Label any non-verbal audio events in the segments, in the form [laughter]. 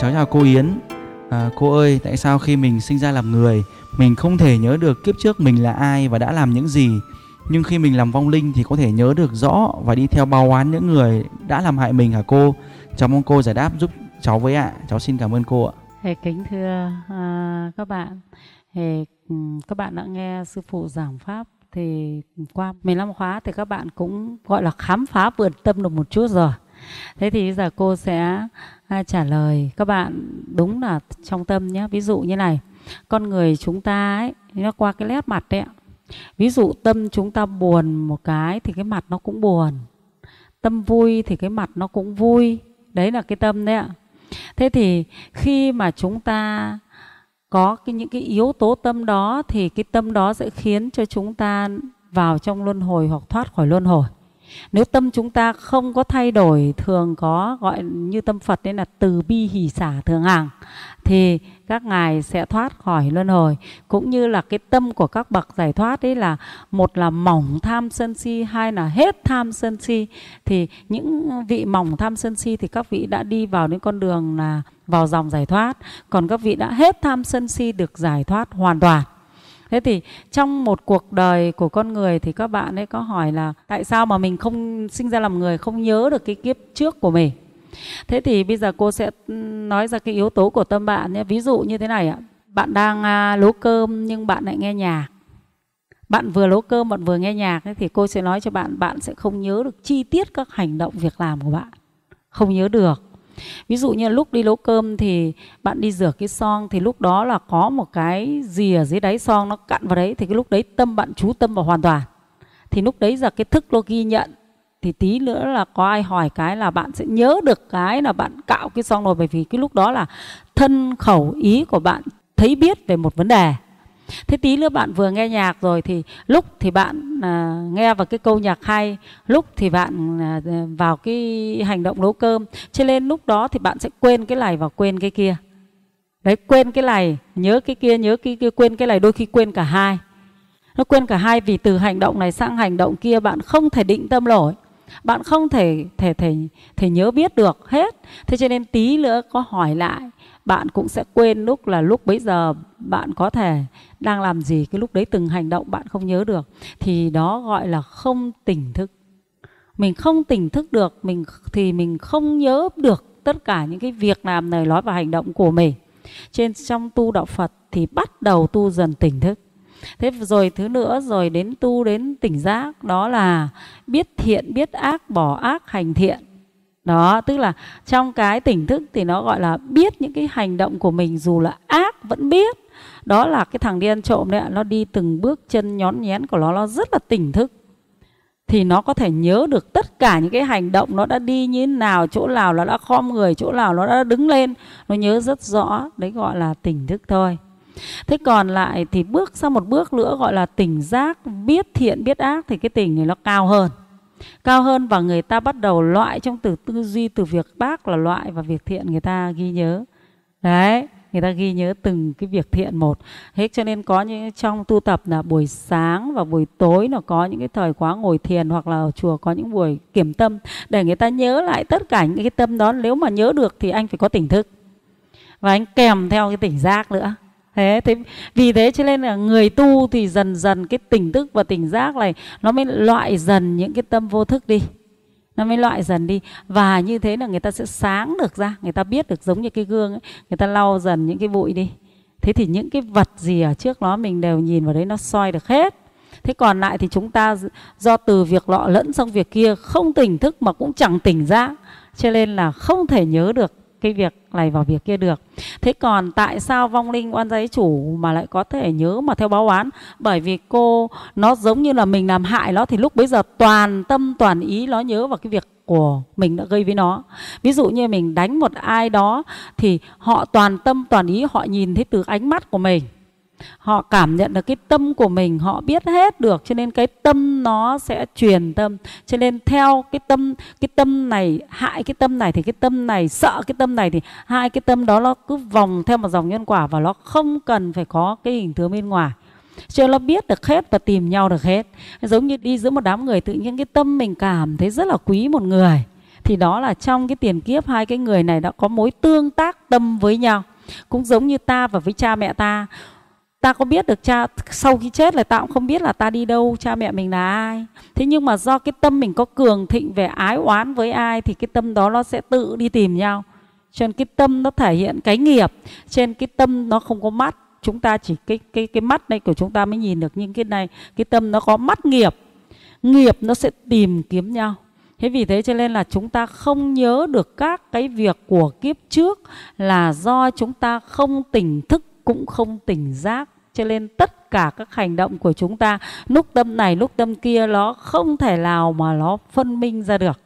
Cháu chào cô Yến. À, cô ơi, tại sao khi mình sinh ra làm người, mình không thể nhớ được kiếp trước mình là ai và đã làm những gì, nhưng khi mình làm vong linh thì có thể nhớ được rõ và đi theo bao oán những người đã làm hại mình hả cô? Cháu mong cô giải đáp giúp cháu với ạ. Cháu xin cảm ơn cô ạ. Hề kính thưa à, các bạn, Hề các bạn đã nghe sư phụ giảng pháp thì qua 15 khóa thì các bạn cũng gọi là khám phá vượt tâm được một chút rồi. Thế thì bây giờ cô sẽ à, trả lời các bạn đúng là trong tâm nhé. Ví dụ như này, con người chúng ta ấy nó qua cái nét mặt đấy ạ. Ví dụ tâm chúng ta buồn một cái thì cái mặt nó cũng buồn. Tâm vui thì cái mặt nó cũng vui. Đấy là cái tâm đấy ạ. Thế thì khi mà chúng ta có cái những cái yếu tố tâm đó thì cái tâm đó sẽ khiến cho chúng ta vào trong luân hồi hoặc thoát khỏi luân hồi. Nếu tâm chúng ta không có thay đổi, thường có gọi như tâm Phật nên là từ bi hỷ xả thường hàng thì các ngài sẽ thoát khỏi luân hồi. Cũng như là cái tâm của các bậc giải thoát đấy là một là mỏng tham sân si, hai là hết tham sân si. Thì những vị mỏng tham sân si thì các vị đã đi vào đến con đường là vào dòng giải thoát. Còn các vị đã hết tham sân si được giải thoát hoàn toàn. Thế thì trong một cuộc đời của con người thì các bạn ấy có hỏi là tại sao mà mình không sinh ra làm người không nhớ được cái kiếp trước của mình. Thế thì bây giờ cô sẽ nói ra cái yếu tố của tâm bạn nhé. Ví dụ như thế này ạ. Bạn đang à, nấu cơm nhưng bạn lại nghe nhạc. Bạn vừa nấu cơm bạn vừa nghe nhạc ấy, thì cô sẽ nói cho bạn bạn sẽ không nhớ được chi tiết các hành động việc làm của bạn. Không nhớ được ví dụ như lúc đi nấu cơm thì bạn đi rửa cái son thì lúc đó là có một cái gì ở dưới đáy son nó cặn vào đấy thì cái lúc đấy tâm bạn chú tâm vào hoàn toàn. Thì lúc đấy giờ cái thức nó ghi nhận, thì tí nữa là có ai hỏi cái là bạn sẽ nhớ được cái là bạn cạo cái son rồi, bởi vì cái lúc đó là thân khẩu ý của bạn thấy biết về một vấn đề thế tí nữa bạn vừa nghe nhạc rồi thì lúc thì bạn à, nghe vào cái câu nhạc hay lúc thì bạn à, vào cái hành động nấu cơm. Cho nên lúc đó thì bạn sẽ quên cái này và quên cái kia. Đấy quên cái này nhớ cái kia nhớ cái kia quên cái này đôi khi quên cả hai. Nó quên cả hai vì từ hành động này sang hành động kia bạn không thể định tâm nổi. Bạn không thể thể thể thể nhớ biết được hết. Thế cho nên tí nữa có hỏi lại bạn cũng sẽ quên lúc là lúc bấy giờ bạn có thể đang làm gì, cái lúc đấy từng hành động bạn không nhớ được, thì đó gọi là không tỉnh thức. Mình không tỉnh thức được, mình thì mình không nhớ được tất cả những cái việc làm lời nói và hành động của mình. Trên, trong tu đạo Phật thì bắt đầu tu dần tỉnh thức. Thế rồi thứ nữa, rồi đến tu đến tỉnh giác, đó là biết thiện, biết ác, bỏ ác, hành thiện đó, tức là trong cái tỉnh thức thì nó gọi là biết những cái hành động của mình dù là ác vẫn biết. Đó là cái thằng đi ăn trộm đấy ạ, nó đi từng bước chân nhón nhén của nó nó rất là tỉnh thức. Thì nó có thể nhớ được tất cả những cái hành động nó đã đi như thế nào, chỗ nào nó đã khom người, chỗ nào nó đã đứng lên. Nó nhớ rất rõ, đấy gọi là tỉnh thức thôi. Thế còn lại thì bước sang một bước nữa gọi là tỉnh giác, biết thiện, biết ác thì cái tỉnh này nó cao hơn cao hơn và người ta bắt đầu loại trong từ tư duy từ việc bác là loại và việc thiện người ta ghi nhớ. Đấy, người ta ghi nhớ từng cái việc thiện một. Hết cho nên có những trong tu tập là buổi sáng và buổi tối nó có những cái thời khóa ngồi thiền hoặc là ở chùa có những buổi kiểm tâm để người ta nhớ lại tất cả những cái tâm đó. Nếu mà nhớ được thì anh phải có tỉnh thức. Và anh kèm theo cái tỉnh giác nữa thế thế vì thế cho nên là người tu thì dần dần cái tỉnh thức và tỉnh giác này nó mới loại dần những cái tâm vô thức đi. Nó mới loại dần đi. Và như thế là người ta sẽ sáng được ra, người ta biết được giống như cái gương ấy, người ta lau dần những cái bụi đi. Thế thì những cái vật gì ở trước nó mình đều nhìn vào đấy nó soi được hết. Thế còn lại thì chúng ta do từ việc lọ lẫn sang việc kia không tỉnh thức mà cũng chẳng tỉnh giác. Cho nên là không thể nhớ được cái việc này vào việc kia được. Thế còn tại sao vong linh oan giấy chủ mà lại có thể nhớ mà theo báo oán? Bởi vì cô, nó giống như là mình làm hại nó thì lúc bấy giờ toàn tâm, toàn ý nó nhớ vào cái việc của mình đã gây với nó. Ví dụ như mình đánh một ai đó thì họ toàn tâm, toàn ý họ nhìn thấy từ ánh mắt của mình họ cảm nhận được cái tâm của mình, họ biết hết được, cho nên cái tâm nó sẽ truyền tâm. Cho nên theo cái tâm cái tâm này, hại cái tâm này thì cái tâm này, sợ cái tâm này thì hai cái tâm đó nó cứ vòng theo một dòng nhân quả và nó không cần phải có cái hình tướng bên ngoài. Cho nó biết được hết và tìm nhau được hết. Giống như đi giữa một đám người, tự nhiên cái tâm mình cảm thấy rất là quý một người. Thì đó là trong cái tiền kiếp, hai cái người này đã có mối tương tác tâm với nhau. Cũng giống như ta và với cha mẹ ta ta có biết được cha, sau khi chết là ta cũng không biết là ta đi đâu, cha mẹ mình là ai. Thế nhưng mà do cái tâm mình có cường thịnh về ái oán với ai thì cái tâm đó nó sẽ tự đi tìm nhau. Cho nên cái tâm nó thể hiện cái nghiệp trên cái tâm nó không có mắt. Chúng ta chỉ, cái cái cái mắt này của chúng ta mới nhìn được nhưng cái này. Cái tâm nó có mắt nghiệp nghiệp nó sẽ tìm kiếm nhau. Thế vì thế cho nên là chúng ta không nhớ được các cái việc của kiếp trước là do chúng ta không tỉnh thức cũng không tỉnh giác. Cho nên tất cả các hành động của chúng ta lúc tâm này lúc tâm kia nó không thể nào mà nó phân minh ra được.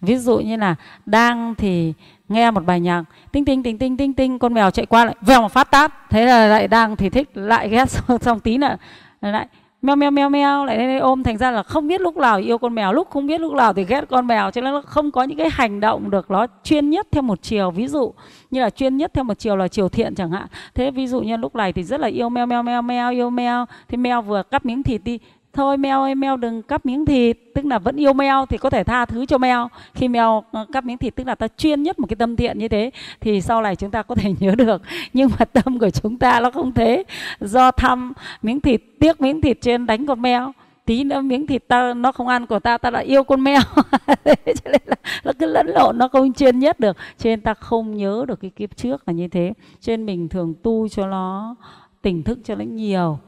Ví dụ như là đang thì nghe một bài nhạc tinh tinh tinh tinh tinh tinh con mèo chạy qua lại vèo một phát tát. Thế là lại đang thì thích lại ghét [laughs] xong, tí nữa. Lại meo meo meo meo, lại đây ôm. Thành ra là không biết lúc nào yêu con mèo, lúc không biết lúc nào thì ghét con mèo. Cho nên nó không có những cái hành động được nó chuyên nhất theo một chiều. Ví dụ như là chuyên nhất theo một chiều là chiều thiện chẳng hạn. Thế ví dụ như lúc này thì rất là yêu meo meo meo meo, yêu meo. Thì meo vừa cắp miếng thịt đi thôi mèo ơi mèo đừng cắp miếng thịt, tức là vẫn yêu mèo thì có thể tha thứ cho mèo khi mèo ờ, cắp miếng thịt tức là ta chuyên nhất một cái tâm thiện như thế thì sau này chúng ta có thể [laughs] nhớ được. Nhưng mà tâm của chúng ta nó không thế. Do thăm miếng thịt, tiếc miếng thịt trên đánh con mèo tí nữa miếng thịt ta, nó không ăn của ta ta đã yêu con mèo [laughs] cho nên là nó cứ lẫn lộn, nó không chuyên nhất được. Cho nên ta không nhớ được cái kiếp trước là như thế. Cho nên mình thường tu cho nó, tỉnh thức cho nó nhiều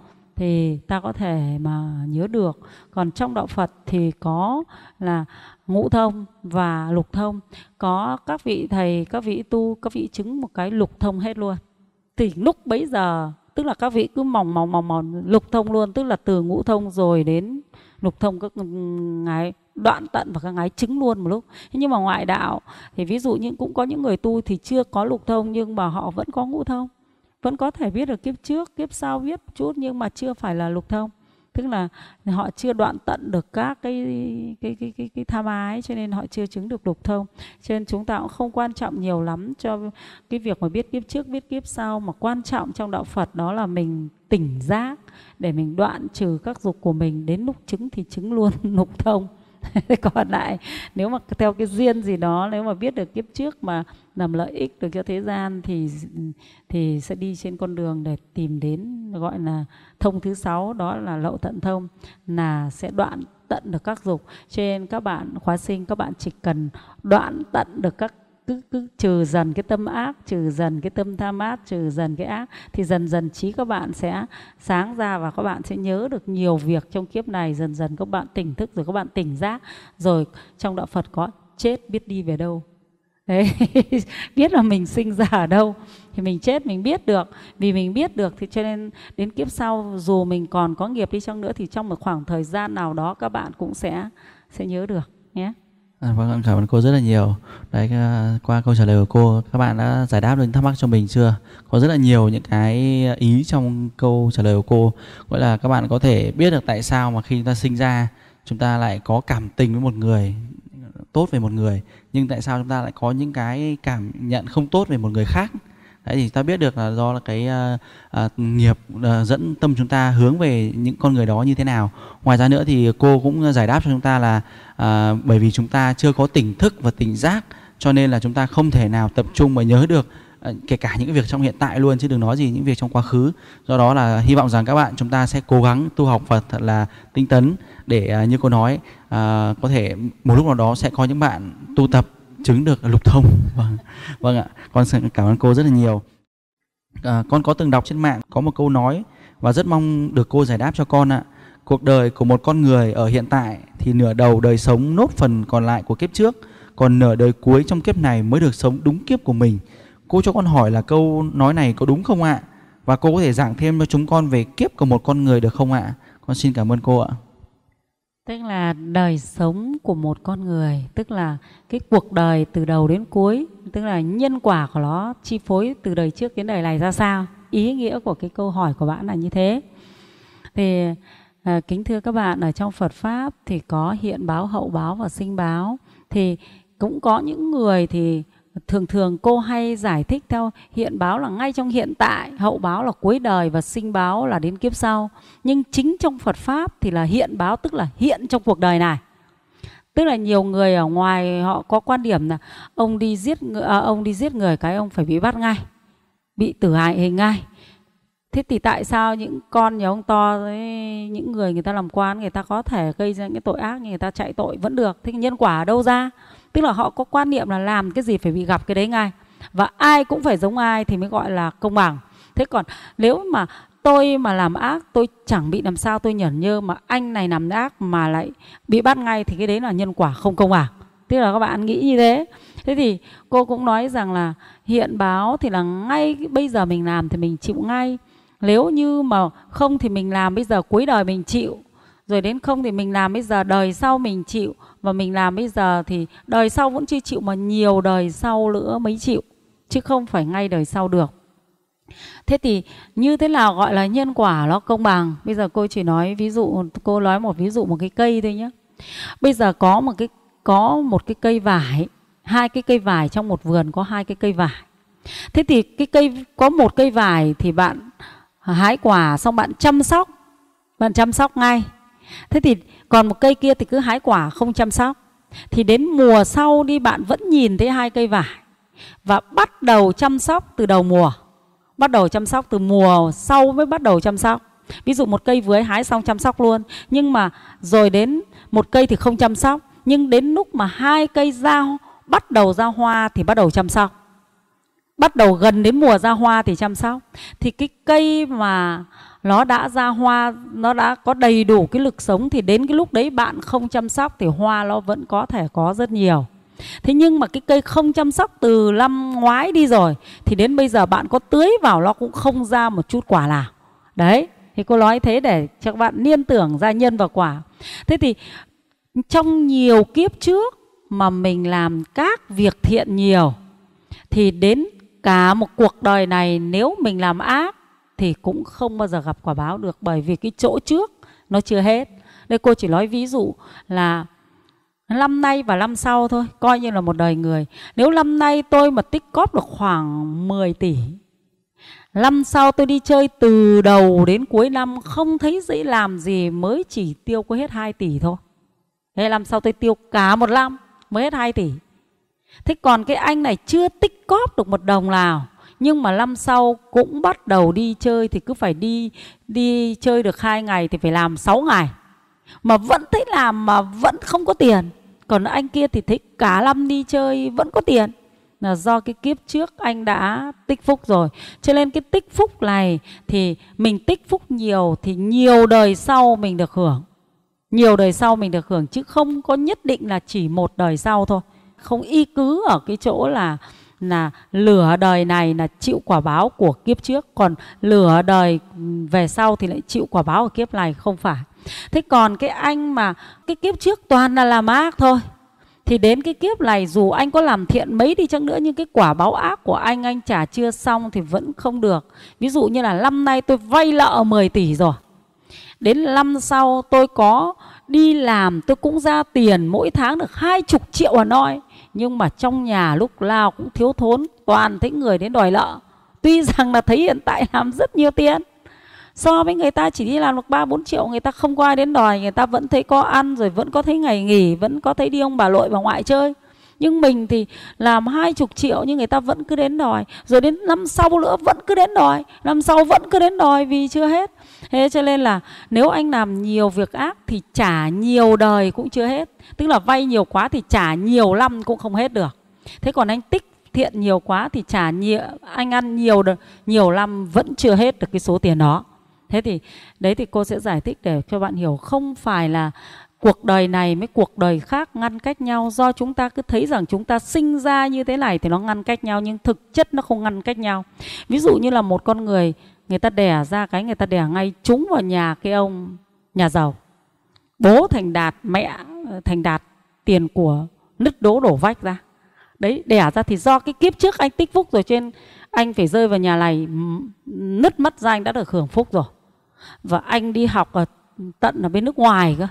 thì ta có thể mà nhớ được. Còn trong đạo phật thì có là ngũ thông và lục thông. Có các vị thầy, các vị tu, các vị chứng một cái lục thông hết luôn. Thì lúc bấy giờ, tức là các vị cứ mỏng mỏng mỏng mỏng lục thông luôn, tức là từ ngũ thông rồi đến lục thông các ừ, ngài đoạn tận và các ngái chứng luôn một lúc. Nhưng mà ngoại đạo thì ví dụ như cũng có những người tu thì chưa có lục thông nhưng mà họ vẫn có ngũ thông vẫn có thể viết được kiếp trước kiếp sau viết chút nhưng mà chưa phải là lục thông. Tức là họ chưa đoạn tận được các cái cái cái cái, cái tham ái cho nên họ chưa chứng được lục thông. Cho nên chúng ta cũng không quan trọng nhiều lắm cho cái việc mà biết kiếp trước biết kiếp sau. Mà quan trọng trong đạo Phật đó là mình tỉnh giác để mình đoạn trừ các dục của mình đến lúc chứng thì chứng luôn [laughs] lục thông. [laughs] còn lại, nếu mà theo cái duyên gì đó, nếu mà biết được kiếp trước mà làm lợi ích được cho thế gian thì thì sẽ đi trên con đường để tìm đến, gọi là, thông thứ sáu, đó là lậu tận thông, là sẽ đoạn tận được các dục. Trên các bạn khóa sinh, các bạn chỉ cần đoạn tận được các cứ cứ trừ dần cái tâm ác trừ dần cái tâm tham ác trừ dần cái ác thì dần dần trí các bạn sẽ sáng ra và các bạn sẽ nhớ được nhiều việc trong kiếp này. Dần dần các bạn tỉnh thức rồi các bạn tỉnh giác rồi trong đạo Phật có chết biết đi về đâu. [laughs] Đấy, biết là mình sinh ra ở đâu thì mình chết mình biết được. Vì mình biết được thì cho nên đến kiếp sau dù mình còn có nghiệp đi chăng nữa thì trong một khoảng thời gian nào đó các bạn cũng sẽ sẽ nhớ được nhé. À, vâng, cảm ơn cô rất là nhiều. Đấy à, qua câu trả lời của cô, các bạn đã giải đáp được những thắc mắc cho mình chưa? Có rất là nhiều những cái ý trong câu trả lời của cô. Gọi là các bạn có thể biết được tại sao mà khi chúng ta sinh ra chúng ta lại có cảm tình với một người tốt về một người, nhưng tại sao chúng ta lại có những cái cảm nhận không tốt về một người khác? Đấy thì ta biết được là do là cái uh, uh, nghiệp uh, dẫn tâm chúng ta hướng về những con người đó như thế nào. Ngoài ra nữa thì cô cũng giải đáp cho chúng ta là uh, bởi vì chúng ta chưa có tỉnh thức và tỉnh giác cho nên là chúng ta không thể nào tập trung và nhớ được uh, kể cả những cái việc trong hiện tại luôn chứ đừng nói gì những việc trong quá khứ. Do đó là hy vọng rằng các bạn chúng ta sẽ cố gắng tu học Phật thật là tinh tấn để uh, như cô nói uh, có thể một lúc nào đó sẽ có những bạn tu tập chứng được lục thông. [laughs] Vâng vâng ạ. Con cảm ơn cô rất là nhiều. À, con có từng đọc trên mạng có một câu nói và rất mong được cô giải đáp cho con ạ. Cuộc đời của một con người ở hiện tại thì nửa đầu đời sống nốt phần còn lại của kiếp trước còn nửa đời cuối trong kiếp này mới được sống đúng kiếp của mình. Cô cho con hỏi là câu nói này có đúng không ạ? Và cô có thể giảng thêm cho chúng con về kiếp của một con người được không ạ? Con xin cảm ơn cô ạ tức là đời sống của một con người tức là cái cuộc đời từ đầu đến cuối tức là nhân quả của nó chi phối từ đời trước đến đời này ra sao? Ý nghĩa của cái câu hỏi của bạn là như thế. Thì à, kính thưa các bạn ở trong Phật pháp thì có hiện báo hậu báo và sinh báo. Thì cũng có những người thì thường thường cô hay giải thích theo hiện báo là ngay trong hiện tại hậu báo là cuối đời và sinh báo là đến kiếp sau. Nhưng chính trong phật pháp thì là hiện báo tức là hiện trong cuộc đời này. Tức là nhiều người ở ngoài họ có quan điểm là ông đi giết người, à, ông đi giết người cái ông phải bị bắt ngay bị tử hại hình ngay. Thế thì tại sao những con nhà ông to ấy, những người người ta làm quan người ta có thể gây ra những cái tội ác nhưng người ta chạy tội vẫn được? Thế nhân quả ở đâu ra? Tức là họ có quan niệm là làm cái gì phải bị gặp cái đấy ngay. Và ai cũng phải giống ai thì mới gọi là công bằng. Thế còn nếu mà tôi mà làm ác, tôi chẳng bị làm sao, tôi nhẫn nhơ mà anh này làm ác mà lại bị bắt ngay thì cái đấy là nhân quả không công bằng. Tức là các bạn nghĩ như thế. Thế thì cô cũng nói rằng là hiện báo thì là ngay bây giờ mình làm thì mình chịu ngay. Nếu như mà không thì mình làm bây giờ cuối đời mình chịu rồi đến không thì mình làm bây giờ, đời sau mình chịu. Và mình làm bây giờ thì đời sau vẫn chưa chịu mà nhiều đời sau nữa mới chịu. Chứ không phải ngay đời sau được. Thế thì như thế nào gọi là nhân quả nó công bằng? Bây giờ cô chỉ nói ví dụ, cô nói một ví dụ một cái cây thôi nhé bây giờ có một cái, có một cái cây vải, hai cái cây vải trong một vườn có hai cái cây vải. Thế thì cái cây, có một cây vải thì bạn hái quả xong bạn chăm sóc, bạn chăm sóc ngay thế thì còn một cây kia thì cứ hái quả không chăm sóc. Thì đến mùa sau đi bạn vẫn nhìn thấy hai cây vải và bắt đầu chăm sóc từ đầu mùa. Bắt đầu chăm sóc từ mùa sau mới bắt đầu chăm sóc. Ví dụ một cây vừa hái xong chăm sóc luôn. Nhưng mà rồi đến một cây thì không chăm sóc. Nhưng đến lúc mà hai cây ra bắt đầu ra hoa thì bắt đầu chăm sóc. Bắt đầu gần đến mùa ra hoa thì chăm sóc. Thì cái cây mà nó đã ra hoa, nó đã có đầy đủ cái lực sống thì đến cái lúc đấy bạn không chăm sóc thì hoa nó vẫn có thể có rất nhiều. Thế nhưng mà cái cây không chăm sóc từ năm ngoái đi rồi, thì đến bây giờ bạn có tưới vào nó cũng không ra một chút quả nào. Đấy, thì cô nói thế để cho các bạn liên tưởng ra nhân và quả. Thế thì trong nhiều kiếp trước mà mình làm các việc thiện nhiều, thì đến cả một cuộc đời này nếu mình làm ác thì cũng không bao giờ gặp quả báo được bởi vì cái chỗ trước nó chưa hết. Đây cô chỉ nói ví dụ là năm nay và năm sau thôi, coi như là một đời người. Nếu năm nay tôi mà tích cóp được khoảng 10 tỷ, năm sau tôi đi chơi từ đầu đến cuối năm không thấy dễ làm gì mới chỉ tiêu có hết 2 tỷ thôi. Thế năm sau tôi tiêu cả một năm mới hết 2 tỷ. Thế còn cái anh này chưa tích cóp được một đồng nào nhưng mà năm sau cũng bắt đầu đi chơi thì cứ phải đi đi chơi được hai ngày thì phải làm 6 ngày. Mà vẫn thấy làm mà vẫn không có tiền. Còn anh kia thì thấy cả năm đi chơi vẫn có tiền. Là do cái kiếp trước anh đã tích phúc rồi. Cho nên cái tích phúc này thì mình tích phúc nhiều thì nhiều đời sau mình được hưởng. Nhiều đời sau mình được hưởng chứ không có nhất định là chỉ một đời sau thôi. Không y cứ ở cái chỗ là là lửa đời này là chịu quả báo của kiếp trước, còn lửa đời về sau thì lại chịu quả báo của kiếp này, không phải. Thế còn cái anh mà, cái kiếp trước toàn là làm ác thôi. Thì đến cái kiếp này dù anh có làm thiện mấy đi chăng nữa, nhưng cái quả báo ác của anh anh trả chưa xong thì vẫn không được. Ví dụ như là năm nay tôi vay nợ 10 tỷ rồi. Đến năm sau tôi có đi làm, tôi cũng ra tiền, mỗi tháng được hai chục triệu à noi nhưng mà trong nhà lúc nào cũng thiếu thốn, toàn thấy người đến đòi nợ. Tuy rằng là thấy hiện tại làm rất nhiều tiền, so với người ta chỉ đi làm được ba bốn triệu, người ta không có ai đến đòi, người ta vẫn thấy có ăn rồi vẫn có thấy ngày nghỉ, vẫn có thấy đi ông bà nội bà ngoại chơi. Nhưng mình thì làm hai chục triệu nhưng người ta vẫn cứ đến đòi. Rồi đến năm sau nữa vẫn cứ đến đòi, năm sau vẫn cứ đến đòi vì chưa hết thế cho nên là nếu anh làm nhiều việc ác thì trả nhiều đời cũng chưa hết. Tức là vay nhiều quá thì trả nhiều năm cũng không hết được. Thế còn anh tích thiện nhiều quá thì trả nhiều, anh ăn nhiều nhiều năm vẫn chưa hết được cái số tiền đó. Thế thì, đấy thì cô sẽ giải thích để cho bạn hiểu. Không phải là cuộc đời này với cuộc đời khác ngăn cách nhau. Do chúng ta cứ thấy rằng chúng ta sinh ra như thế này thì nó ngăn cách nhau, nhưng thực chất nó không ngăn cách nhau. Ví dụ như là một con người người ta đẻ ra cái người ta đẻ ngay trúng vào nhà cái ông nhà giàu. Bố thành đạt, mẹ ờ, thành đạt, tiền của nứt đố đổ vách ra. Đấy, đẻ ra thì do cái kiếp trước anh tích phúc rồi trên anh phải rơi vào nhà này nứt mất ra anh đã được hưởng phúc rồi. Và anh đi học ở tận ở bên nước ngoài cơ.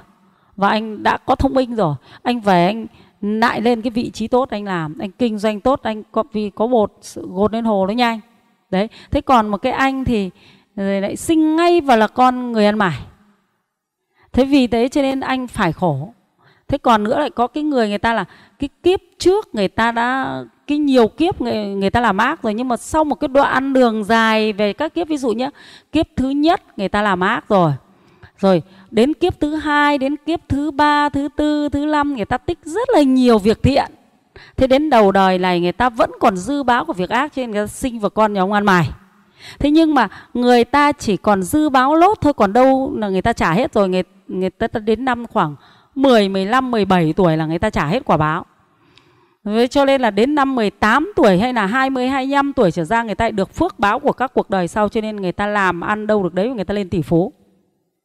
Và anh đã có thông minh rồi. Anh về anh lại lên cái vị trí tốt anh làm, anh kinh doanh tốt, anh có, vì có bột gột lên hồ nó nhanh đấy thế còn một cái anh thì ờ, lại sinh ngay vào là con người ăn mải. Thế vì thế cho nên anh phải khổ. Thế còn nữa lại có cái người người ta là cái kiếp trước người ta đã cái nhiều kiếp người, người ta làm ác rồi nhưng mà sau một cái đoạn đường dài về các kiếp ví dụ nhé kiếp thứ nhất người ta làm ác rồi. Rồi đến kiếp thứ hai đến kiếp thứ ba thứ tư thứ năm người ta tích rất là nhiều việc thiện thế đến đầu đời này người ta vẫn còn dư báo của việc ác cho nên người ta sinh vào con nhà ông ăn mày thế nhưng mà người ta chỉ còn dư báo lốt thôi còn đâu là người ta trả hết rồi người người ta đến năm khoảng 10, 15, 17 tuổi là người ta trả hết quả báo Thế cho nên là đến năm 18 tuổi hay là 20, 25 tuổi trở ra người ta được phước báo của các cuộc đời sau cho nên người ta làm ăn đâu được đấy người ta lên tỷ phú.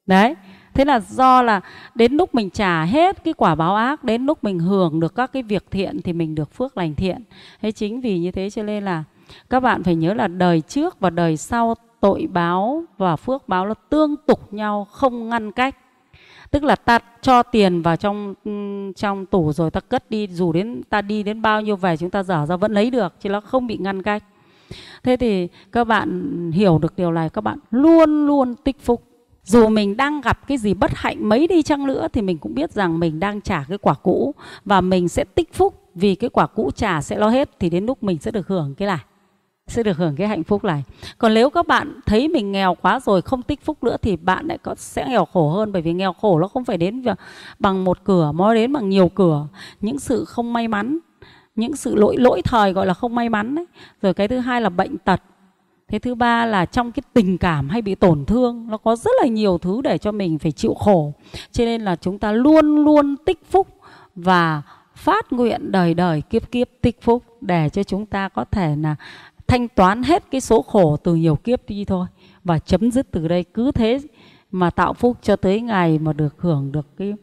Đấy. Thế là do là đến lúc mình trả hết cái quả báo ác, đến lúc mình hưởng được các cái việc thiện thì mình được phước lành thiện. Thế chính vì như thế cho nên là các bạn phải nhớ là đời trước và đời sau tội báo và phước báo nó tương tục nhau, không ngăn cách. Tức là ta cho tiền vào trong trong tủ rồi ta cất đi dù đến ta đi đến bao nhiêu về chúng ta dở ra vẫn lấy được chứ nó không bị ngăn cách. Thế thì các bạn hiểu được điều này các bạn luôn luôn tích phúc dù mình đang gặp cái gì bất hạnh mấy đi chăng nữa thì mình cũng biết rằng mình đang trả cái quả cũ và mình sẽ tích phúc vì cái quả cũ trả sẽ lo hết thì đến lúc mình sẽ được hưởng cái này sẽ được hưởng cái hạnh phúc này. Còn nếu các bạn thấy mình nghèo quá rồi không tích phúc nữa thì bạn lại có sẽ nghèo khổ hơn bởi vì nghèo khổ nó không phải đến bằng một cửa mà nó đến bằng nhiều cửa. Những sự không may mắn, những sự lỗi lỗi thời gọi là không may mắn đấy. Rồi cái thứ hai là bệnh tật. Thế thứ ba là trong cái tình cảm hay bị tổn thương, nó có rất là nhiều thứ để cho mình phải chịu khổ. Cho nên là chúng ta luôn luôn tích phúc và phát nguyện đời đời kiếp kiếp tích phúc để cho chúng ta có thể là thanh toán hết cái số khổ từ nhiều kiếp đi thôi và chấm dứt từ đây. Cứ thế mà tạo phúc cho tới ngày mà được hưởng được cái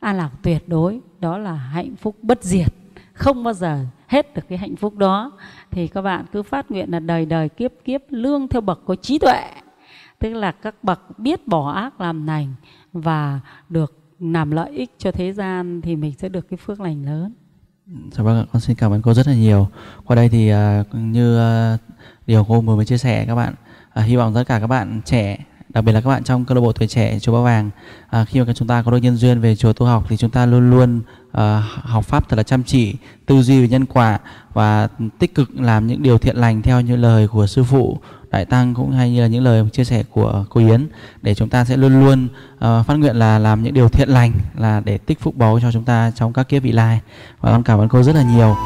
an lạc tuyệt đối, đó là hạnh phúc bất diệt. Không bao giờ hết được cái hạnh phúc đó thì các bạn cứ phát nguyện là đời đời kiếp kiếp lương theo bậc có trí tuệ tức là các bậc biết bỏ ác làm lành và được làm lợi ích cho thế gian thì mình sẽ được cái phước lành lớn Dạ vâng, con xin cảm ơn cô rất là nhiều. Qua đây thì uh, như uh, điều cô vừa mới chia sẻ các bạn, uh, hy vọng tất cả các bạn trẻ, đặc biệt là các bạn trong câu lạc bộ tuổi trẻ chùa Ba Vàng, à, khi mà chúng ta có được nhân duyên về chùa tu học thì chúng ta luôn luôn à, học pháp thật là chăm chỉ, tư duy về nhân quả và tích cực làm những điều thiện lành theo như lời của sư phụ đại tăng cũng hay như là những lời chia sẻ của cô Yến để chúng ta sẽ luôn luôn uh, phát nguyện là làm những điều thiện lành là để tích phúc báu cho chúng ta trong các kiếp vị lai. Và con cảm ơn cô rất là nhiều.